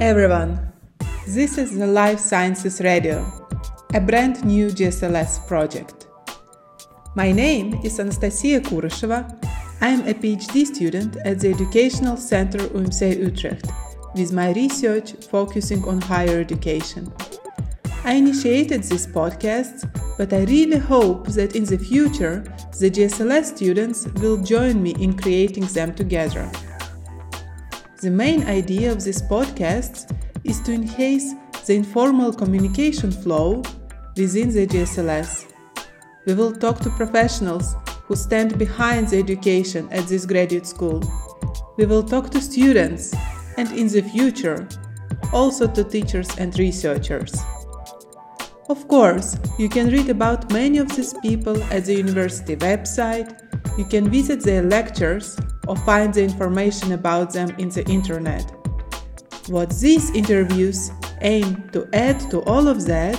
everyone! This is the Life Sciences Radio, a brand new GSLS project. My name is Anastasia Kurysheva. I am a PhD student at the Educational Center UMC Utrecht, with my research focusing on higher education. I initiated these podcasts, but I really hope that in the future the GSLS students will join me in creating them together. The main idea of these podcasts is to enhance the informal communication flow within the GSLS. We will talk to professionals who stand behind the education at this graduate school. We will talk to students and in the future also to teachers and researchers. Of course, you can read about many of these people at the university website, you can visit their lectures or find the information about them in the internet. What these interviews aim to add to all of that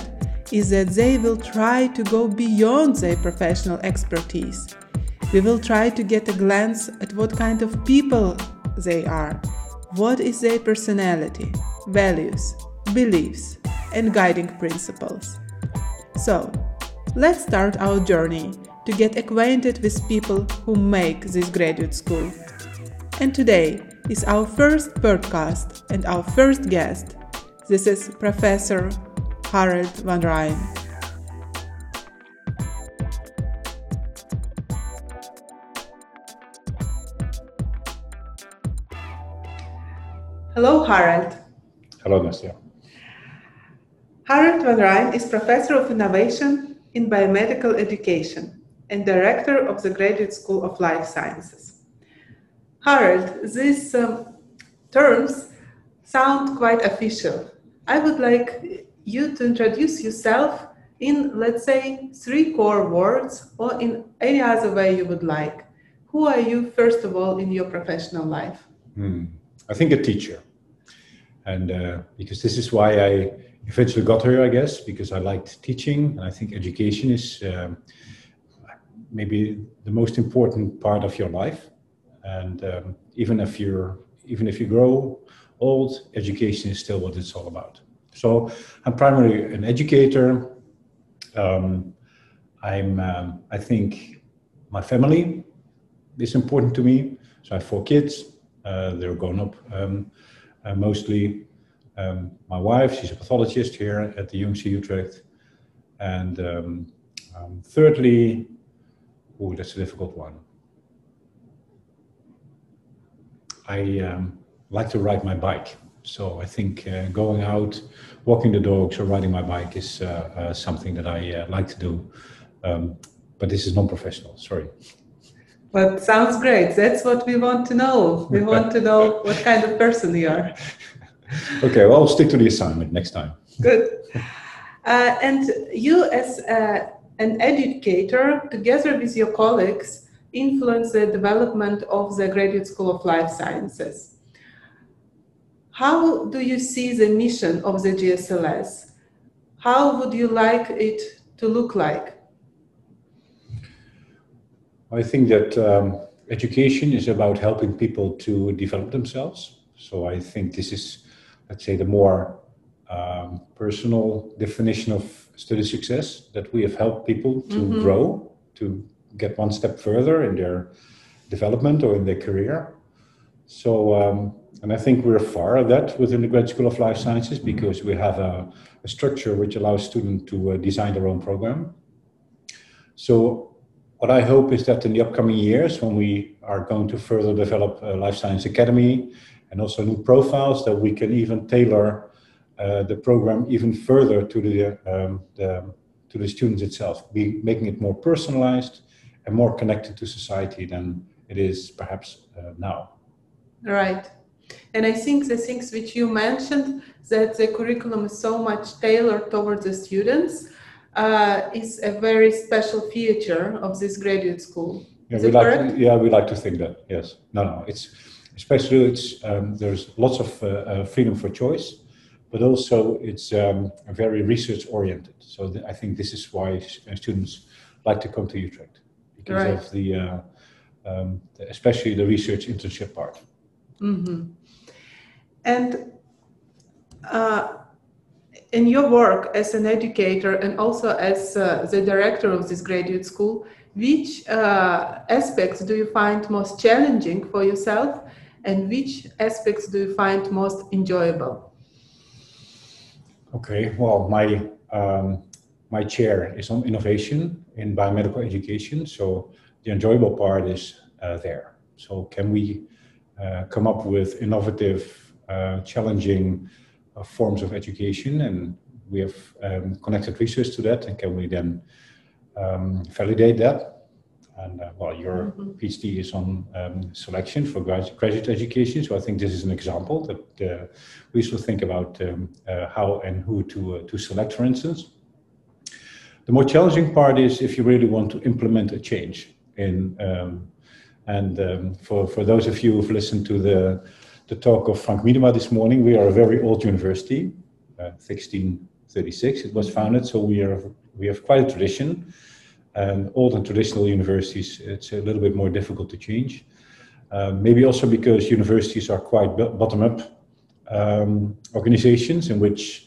is that they will try to go beyond their professional expertise. We will try to get a glance at what kind of people they are, what is their personality, values, beliefs, and guiding principles. So, let's start our journey to get acquainted with people who make this graduate school. And today is our first podcast and our first guest. This is Professor Harold van Rijen. Hello, Harold. Hello, Nastia. Harold van Rijen is Professor of Innovation in Biomedical Education and Director of the Graduate School of Life Sciences. Harold, these um, terms sound quite official. I would like you to introduce yourself in, let's say, three core words or in any other way you would like. Who are you, first of all, in your professional life? Hmm. I think a teacher. And uh, because this is why I eventually got here, I guess, because I liked teaching. And I think education is um, maybe the most important part of your life. And um, even if you're even if you grow old, education is still what it's all about. So I'm primarily an educator. Um, I'm um, I think my family is important to me. So I have four kids. Uh, they're grown up um, uh, mostly um, my wife, she's a pathologist here at the UMC Utrecht. And um, thirdly, oh, that's a difficult one. I um, like to ride my bike. So I think uh, going out, walking the dogs, or riding my bike is uh, uh, something that I uh, like to do. Um, but this is non-professional. Sorry. But sounds great. That's what we want to know. We want to know what kind of person you are. okay, well, I'll stick to the assignment next time. Good. Uh, and you, as uh, an educator, together with your colleagues, influence the development of the Graduate School of Life Sciences. How do you see the mission of the GSLS? How would you like it to look like? I think that um, education is about helping people to develop themselves. So I think this is let's say, the more um, personal definition of study success that we have helped people to mm-hmm. grow, to get one step further in their development or in their career. So, um, and I think we're far of that within the Grad School of Life Sciences because we have a, a structure which allows students to uh, design their own program. So, what I hope is that in the upcoming years, when we are going to further develop a Life Science Academy and also new profiles that we can even tailor uh, the program even further to the, um, the, to the students itself, be making it more personalized and more connected to society than it is perhaps uh, now. Right. And I think the things which you mentioned, that the curriculum is so much tailored towards the students, uh, is a very special feature of this graduate school. Yeah, we like to, yeah, we like to think that. Yes. No, no, it's especially it's um, there's lots of uh, uh, freedom for choice, but also it's um, very research oriented. So th- I think this is why uh, students like to come to Utrecht because right. of the, uh, um, the, especially the research internship part. Mm-hmm. And uh, in your work as an educator and also as uh, the director of this graduate school, which uh, aspects do you find most challenging for yourself and which aspects do you find most enjoyable? Okay, well, my um, my chair is on innovation in biomedical education, so the enjoyable part is uh, there. So, can we uh, come up with innovative, uh, challenging uh, forms of education, and we have um, connected research to that, and can we then um, validate that? And uh, well, your mm-hmm. PhD is on um, selection for graduate education, so I think this is an example that uh, we should think about um, uh, how and who to uh, to select, for instance. The more challenging part is if you really want to implement a change in. Um, and um, for for those of you who've listened to the the talk of Frank Miedema this morning, we are a very old university, 1636 uh, it was founded, so we are we have quite a tradition and old and traditional universities, it's a little bit more difficult to change. Um, maybe also because universities are quite bottom-up um, organizations in which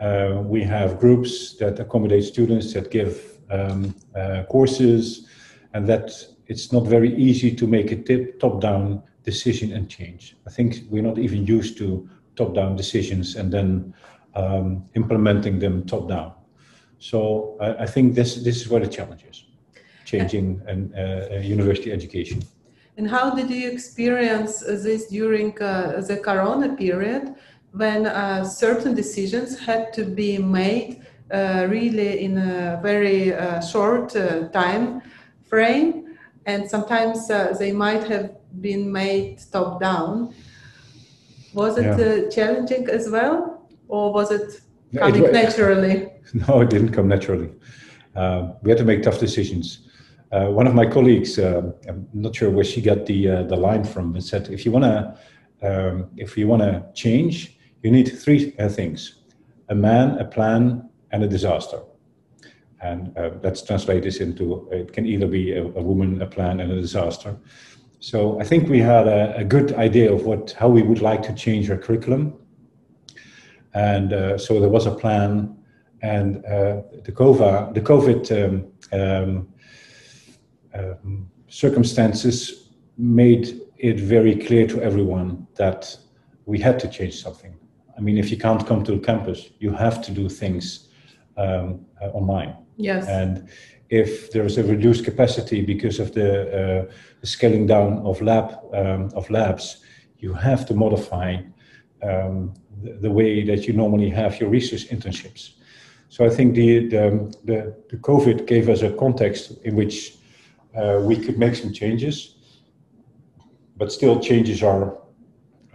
uh, we have groups that accommodate students that give um, uh, courses, and that it's not very easy to make a top-down decision and change. I think we're not even used to top-down decisions and then um, implementing them top-down. So I, I, think this this is where the challenge is, changing an, uh, university education. And how did you experience this during uh, the Corona period, when uh, certain decisions had to be made uh, really in a very uh, short uh, time frame, and sometimes they might have been made top down? Was it yeah. challenging as well, or was it coming it, naturally? No, it didn't come naturally. Uh, we had to make tough decisions. Uh, one of my colleagues, uh, I'm not sure where she got the uh, the line from, but said if you want to um, if you want to change, you need three uh, things: a man, a plan, and a disaster. And uh, let's translate this into it can either be a, a, woman, a plan, and a disaster. So I think we had a, a good idea of what how we would like to change our curriculum, and so there was a plan and uh, the, COVID, the COVID um, um, um, circumstances made it very clear to everyone that we had to change something. I mean, if you can't come to the campus, you have to do things um, uh, online. Yes. And if there is a reduced capacity because of the, uh, the scaling down of lab um, of labs, you have to modify um, the, the, way that you normally have your research internships. So I think the, the, the, the COVID gave us a context in which uh, we could make some changes, but still changes are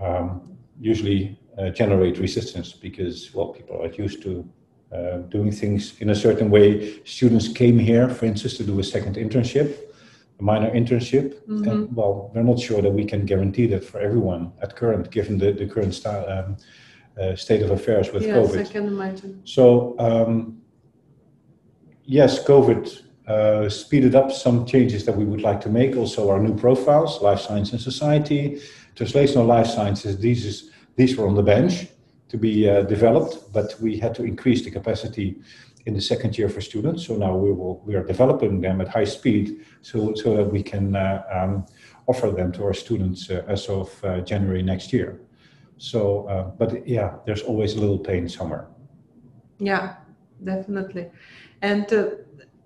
um, usually uh, generate resistance because well people are used to uh, doing things in a certain way. Students came here, for instance, to do a second internship, a minor internship, mm-hmm. and well, we're not sure that we can guarantee that for everyone at current, given the the current style. Um, uh, state of affairs with yes, COVID. Yes, I can imagine. So, um, yes, COVID uh, speeded up some changes that we would like to make. Also, our new profiles, life science and society, translational life sciences. These is these were on the bench to be uh, developed, but we had to increase the capacity in the second year for students. So now we will we are developing them at high speed, so so that we can uh, um, offer them to our students uh, as of uh, January next year. So, uh, but yeah, there's always a little pain somewhere. Yeah, definitely. And uh,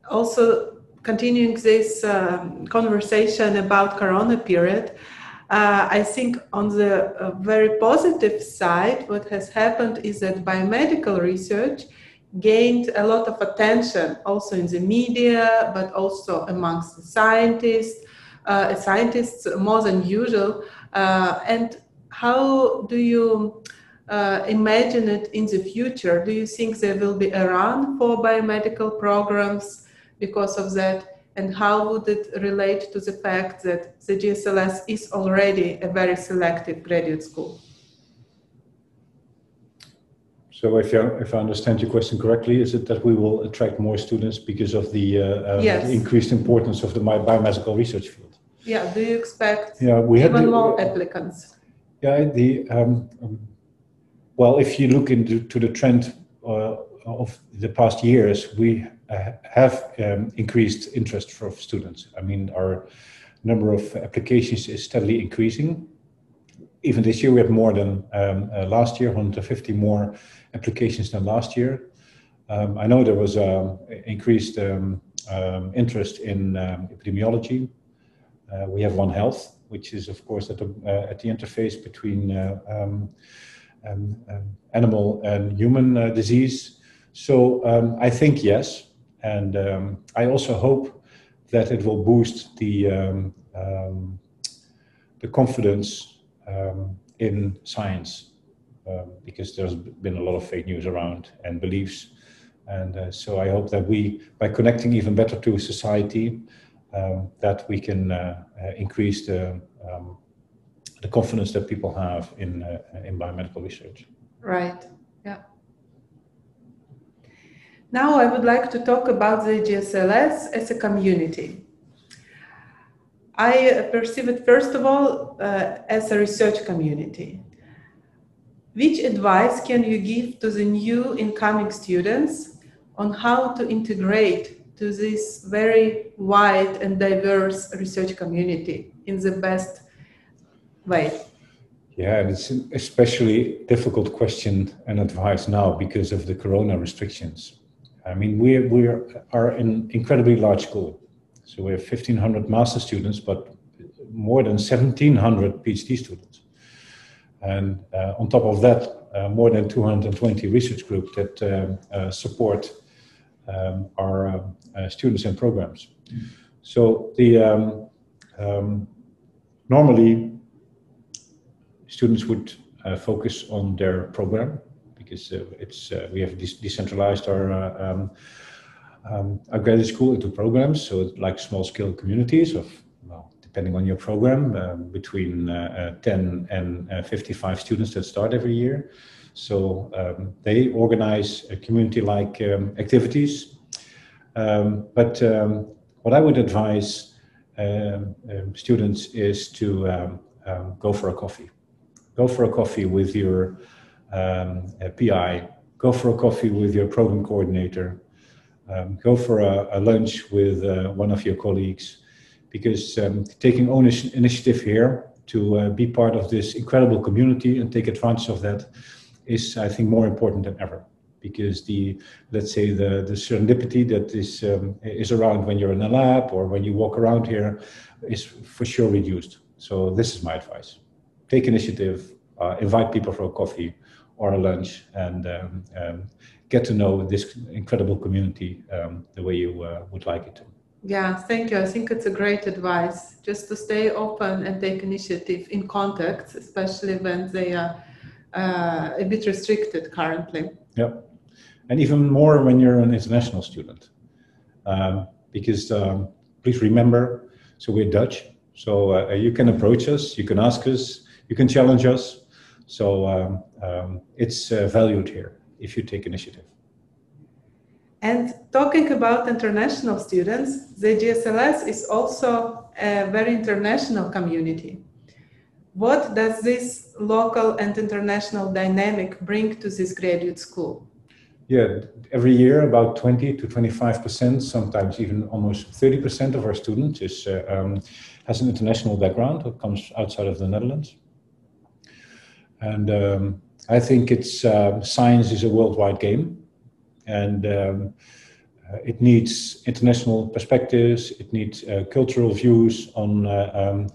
also continuing this um, conversation about Corona period, uh, I think on the uh, very positive side, what has happened is that biomedical research gained a lot of attention also in the media, but also amongst the scientists, uh, scientists more than usual. Uh, and how do you uh, imagine it in the future? Do you think there will be a run for biomedical programs because of that? And how would it relate to the fact that the GSLS is already a very selective graduate school? So, if, you, if I understand your question correctly, is it that we will attract more students because of the, uh, yes. the increased importance of the biomedical research field? Yeah, do you expect yeah, we even more applicants? The um, um, well, if you look into to the trend uh, of the past years, we uh, have um, increased interest for students. I mean, our number of applications is steadily increasing. Even this year, we have more than um, uh, last year, 150 more applications than last year. Um, I know there was um, increased interest in epidemiology. Uh, we have One Health, which is, of course, at the, uh, at the interface between uh, um, um, animal and human disease. So um, I think yes. And um, I also hope that it will boost the, um, um, the confidence in science because there's been a lot of fake news around and beliefs. And uh, so I hope that we, by connecting even better to society, um, that we can uh, uh, increase the um, the confidence that people have in uh, in biomedical research. Right. Yeah. Now I would like to talk about the GSLS as a community. I perceive it first of all uh, as a research community. Which advice can you give to the new incoming students on how to integrate to this very wide and diverse research community in the best way? Yeah, it's an especially difficult question and advice now because of the corona restrictions. I mean, we we are an incredibly large school, so we have 1,500 master students, but more than 1,700 PhD students, and uh, on top of that, uh, more than 220 research groups that uh, uh support um, our um, students and programs. So the um, um, normally students would uh, focus on their program because uh, it's uh, we have de- decentralized our uh, um, um, our graduate school into programs, so like small scale communities of well, depending on your program, um, between uh, 10 and 55 students that start every year. So um, they organize community like um, activities um, but um, what I would advise um, um students is to um, um, go for a coffee. Go for a coffee with your PI. Go for a coffee with your program coordinator. go for a, a lunch with uh, one of your colleagues, because taking ownership initiative here to uh, be part of this incredible community and take advantage of that is, I think, more important than ever because the let's say the the serendipity that is um, is around when you're in a lab or when you walk around here is for sure reduced. So this is my advice: take initiative, uh, invite people for a coffee or a lunch, and um, um, get to know this incredible community um, the way you uh, would like it to. Yeah, thank you. I think it's a great advice just to stay open and take initiative in contacts, especially when they are uh, a bit restricted currently. Yep and even more when you're an international student. Um, because um, please remember, so we're Dutch, so uh, you can approach us, you can ask us, you can challenge us. So um, um it's uh, valued here if you take initiative. And talking about international students, the GSLS is also a very international community. What does this local and international dynamic bring to this graduate school? Yeah, every year about 20 to 25 percent, sometimes even almost 30 percent of our students is uh, um, has an international background or comes outside of the Netherlands. And um, I think it's uh, science is a worldwide game, and um, uh, it needs international perspectives. It needs uh, cultural views on. Uh, um,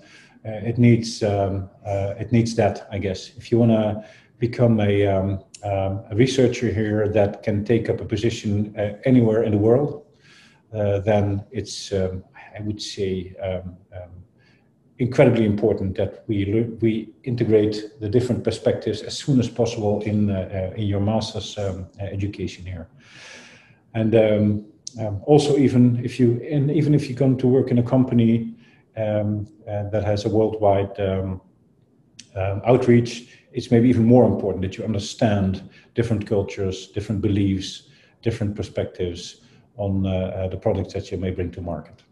it needs um, it needs that, I guess. If you want to become a um, a researcher here that can take up a position uh, anywhere in the world, uh, then it's, um, I would say, um, um incredibly important that we we integrate the different perspectives as soon as possible in uh, uh in your master's um, education here, and um, also even if you and even if you come to work in a company uh, that has a worldwide outreach it's maybe even more important that you understand different cultures, different beliefs, different perspectives on uh, uh, the products that you may bring to market.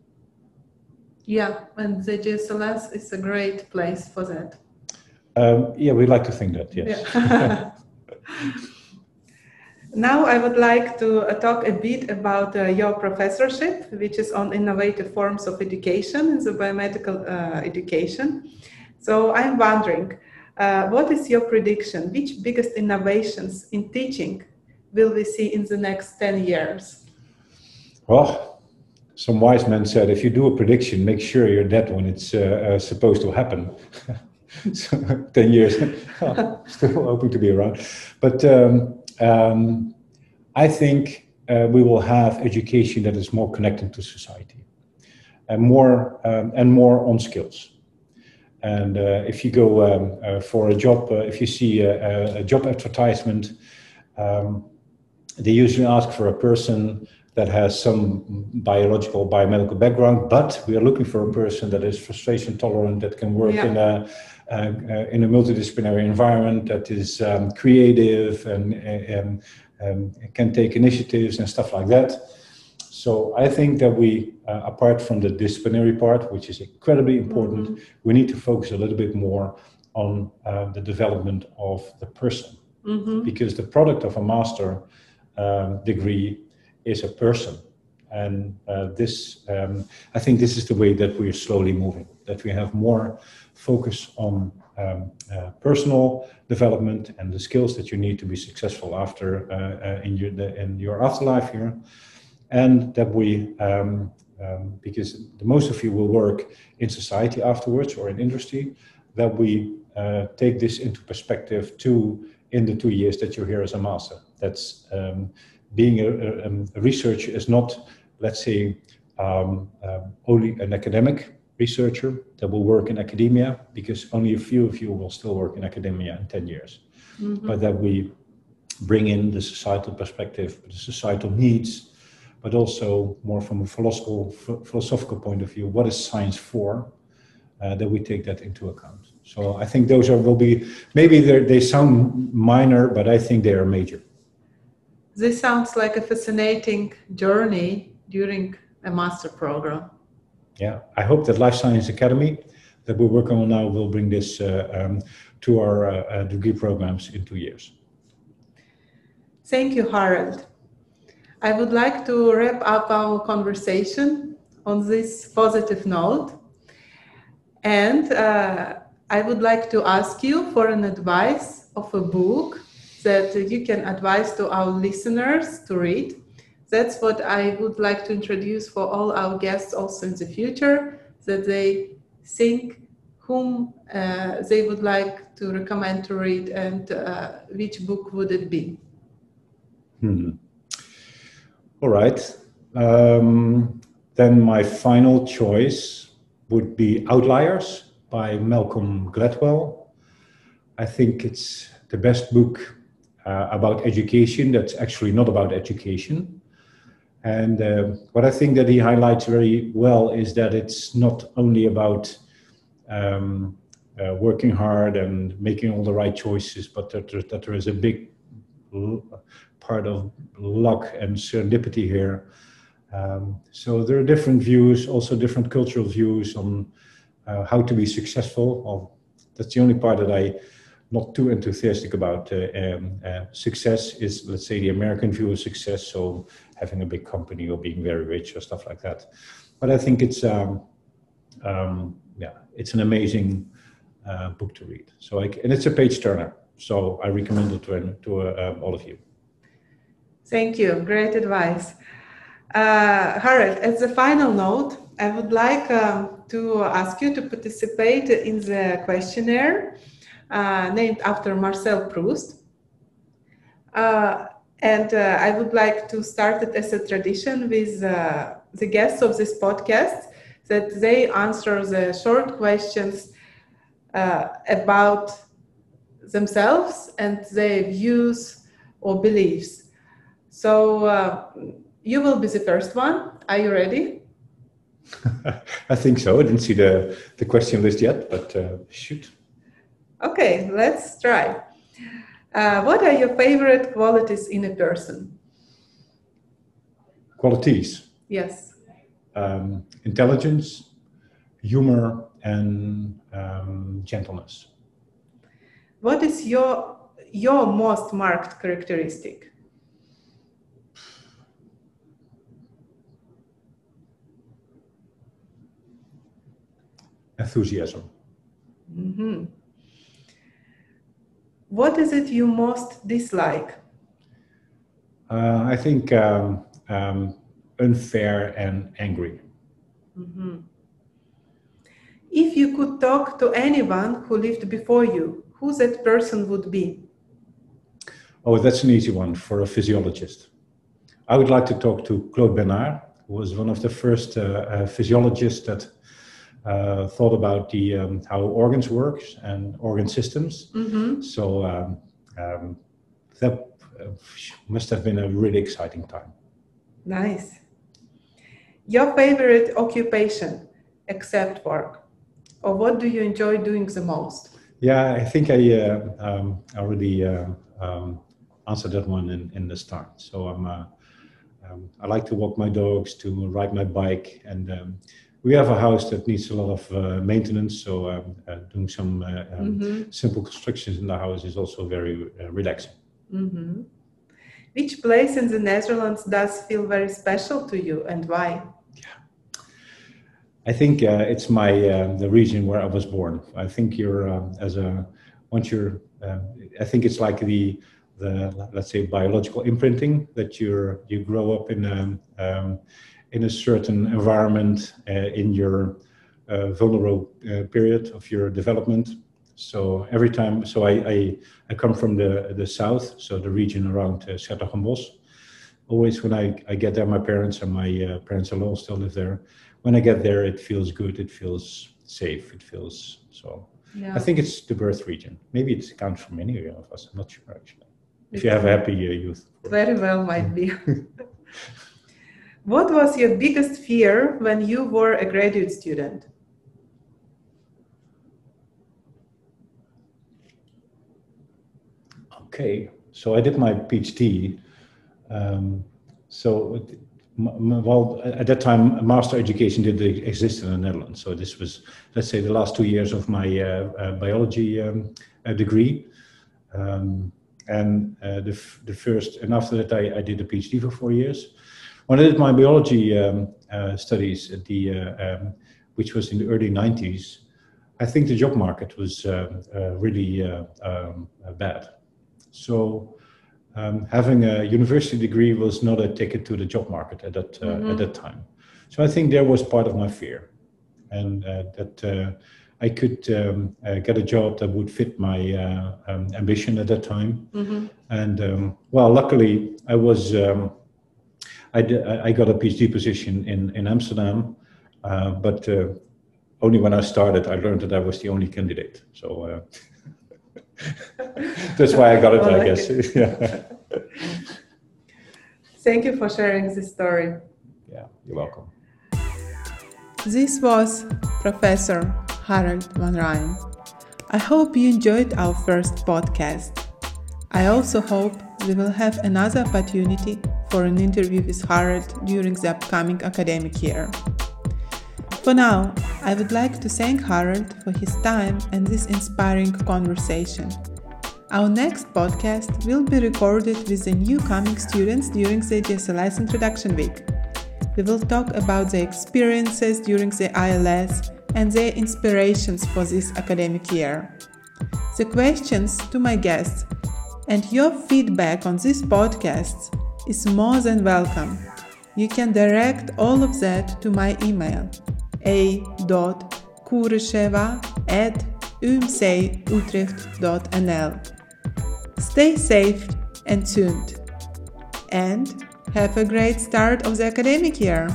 Yeah, and the GSLS is a great place for that. Um, yeah, we like to think that, yes. Yeah. Now I would like to uh, talk a bit about uh, your professorship, which is on innovative forms of education in the biomedical uh, education. So I'm wondering, uh, what is your prediction? Which biggest innovations in teaching will we see in the next 10 years? Well, some wise men said if you do a prediction, make sure you're dead when it's uh, uh, supposed to happen. so, 10 years, still hoping to be around. But um, um, I think uh, we will have education that is more connected to society and more um, and more on skills. And uh, if you go um, uh, for a job, uh, if you see a, a job advertisement, um, they usually ask for a person that has some biological biomedical background, but we are looking for a person that is frustration tolerant, that can work yeah. in a uh, in a multidisciplinary environment that is um, creative and, and, and, can take initiatives and stuff like that. So I think that we, uh, apart from the disciplinary part, which is incredibly important, mm-hmm. we need to focus a little bit more on uh, the development of the person, mm-hmm. because the product of a master um, degree is a person, and uh, this, um, I think, this is the way that we are slowly moving. That we have more focus on um, uh, personal development and the skills that you need to be successful after uh, uh, in your the, in your afterlife here, and that we um, um, because the most of you will work in society afterwards or in industry, that we uh, take this into perspective too in the two years that you're here as a master. That's um, being a, a, um, a, researcher is not, let's say, um, um, only an academic researcher that will work in academia because only a few of you will still work in academia in 10 years. Mm-hmm. But that we bring in the societal perspective, the societal needs, but also more from a philosophical, philosophical point of view, what is science for? Uh, that we take that into account. So I think those are will be maybe they sound minor, but I think they are major. This sounds like a fascinating journey during a master program yeah, I hope that Life Science Academy that we're working on now will bring this uh, um, to our uh, uh, degree programs in two years. Thank you, Harold. I would like to wrap up our conversation on this positive note. And uh, I would like to ask you for an advice of a book that you can advise to our listeners to read that's what I would like to introduce for all our guests also in the future, that they think whom uh, they would like to recommend to read and uh, which book would it be. Hmm. All right. Um, then my final choice would be Outliers by Malcolm Gladwell. I think it's the best book uh, about education that's actually not about education. And uh, what I think that he highlights very well is that it's not only about um, uh, working hard and making all the right choices, but that that there is a big part of luck and serendipity here. Um, so there are different views, also different cultural views on uh, how to be successful. Well, that's the only part that I not too enthusiastic about. Uh, um, uh, success is, let's say, the American view of success. So having a big company or being very rich or stuff like that. But I think it's um, um, yeah, it's an amazing uh, book to read. So I, and it's a page turner. So I recommend it to to uh, all of you. Thank you. Great advice. Uh, Harold, as a final note, I would like um, to ask you to participate in the questionnaire uh, named after Marcel Proust. Uh, and uh, I would like to start it as a tradition with uh, the guests of this podcast that they answer the short questions uh, about themselves and their views or beliefs. So uh, you will be the first one. Are you ready? I think so. I didn't see the, the question list yet, but uh, shoot. Okay, let's try. Uh, what are your favorite qualities in a person? Qualities? Yes. Um, intelligence, humor, and um, gentleness. What is your your most marked characteristic? Enthusiasm. Mm-hmm. What is it you most dislike? Uh, I think um, um, unfair and angry. Mm-hmm. If you could talk to anyone who lived before you, who that person would be? Oh, that's an easy one for a physiologist. I would like to talk to Claude Bernard, who was one of the first uh, uh, physiologists that uh, thought about the um, how organs work and organ systems. Mm-hmm. So um, um, that uh, must have been a really exciting time. Nice. Your favorite occupation, except work, or what do you enjoy doing the most? Yeah, I think I uh, um, already uh, um, answered that one in, in the start. So I'm, uh, um, I like to walk my dogs, to ride my bike, and um, we have a house that needs a lot of uh, maintenance. So um, uh, doing some uh, um, Mm-hmm. simple constructions in the house is also very uh, relaxing. Mm-hmm. Which place in the Netherlands does feel very special to you and why? I think uh, it's my uh, the region where I was born. I think you're um, as a once you're. Um, I think it's like the the let's say biological imprinting that you're you grow up in um, in a certain environment uh, in your uh, vulnerable uh, period of your development. So every time, so I I, I come from the the south, so the region around uh, 's-Hertogenbosch. Always when I, I get there, my parents and my uh, parents-in-law still live there when I get there, it feels good. It feels safe. It feels so. Yeah. I think it's the birth region. Maybe it counts for many of us. I'm not sure actually. If you have a happy uh, youth. Very well, might be. what was your biggest fear when you were a graduate student? Okay, so I did my PhD. Um, so, well, at that time, master education did exist in the Netherlands. So this was, let's say, the last two years of my uh, uh, biology um, uh, degree. Um, and uh, the, the first, and after that, I, I did a PhD for four years. When I did my biology um, uh, studies, at the, uh, um, which was in the early 90s, I think the job market was um, uh, really uh, um, uh, bad. So um, having a university degree was not a ticket to the job market at that uh, Mhm. at that time. So I think there was part of my fear, and uh, that uh, I could um, uh, get a job that would fit my uh, um, ambition at that time. Mm-hmm. And um, well, luckily, I was um, I, d- I got a PhD position in in Amsterdam, uh, but uh, only when I started, I learned that I was the only candidate. So. Uh, That's why I got it, Well, I like guess. yeah. Thank you for sharing this story. yeah, you're welcome. This was Professor Harold van Rijen. I hope you enjoyed our first podcast. I also hope we will have another opportunity for an interview with Harold during the upcoming academic year. For now, I would like to thank Harold for his time and this inspiring conversation. Our next podcast will be recorded with the new coming students during the GSLS Introduction Week. We will talk about their experiences during the ILS and their inspirations for this academic year. The questions to my guests and your feedback on these podcasts is more than welcome. You can direct all of that to my email a.kurysheva at umcutrecht.nl. Stay safe and tuned, and have a great start of the academic year.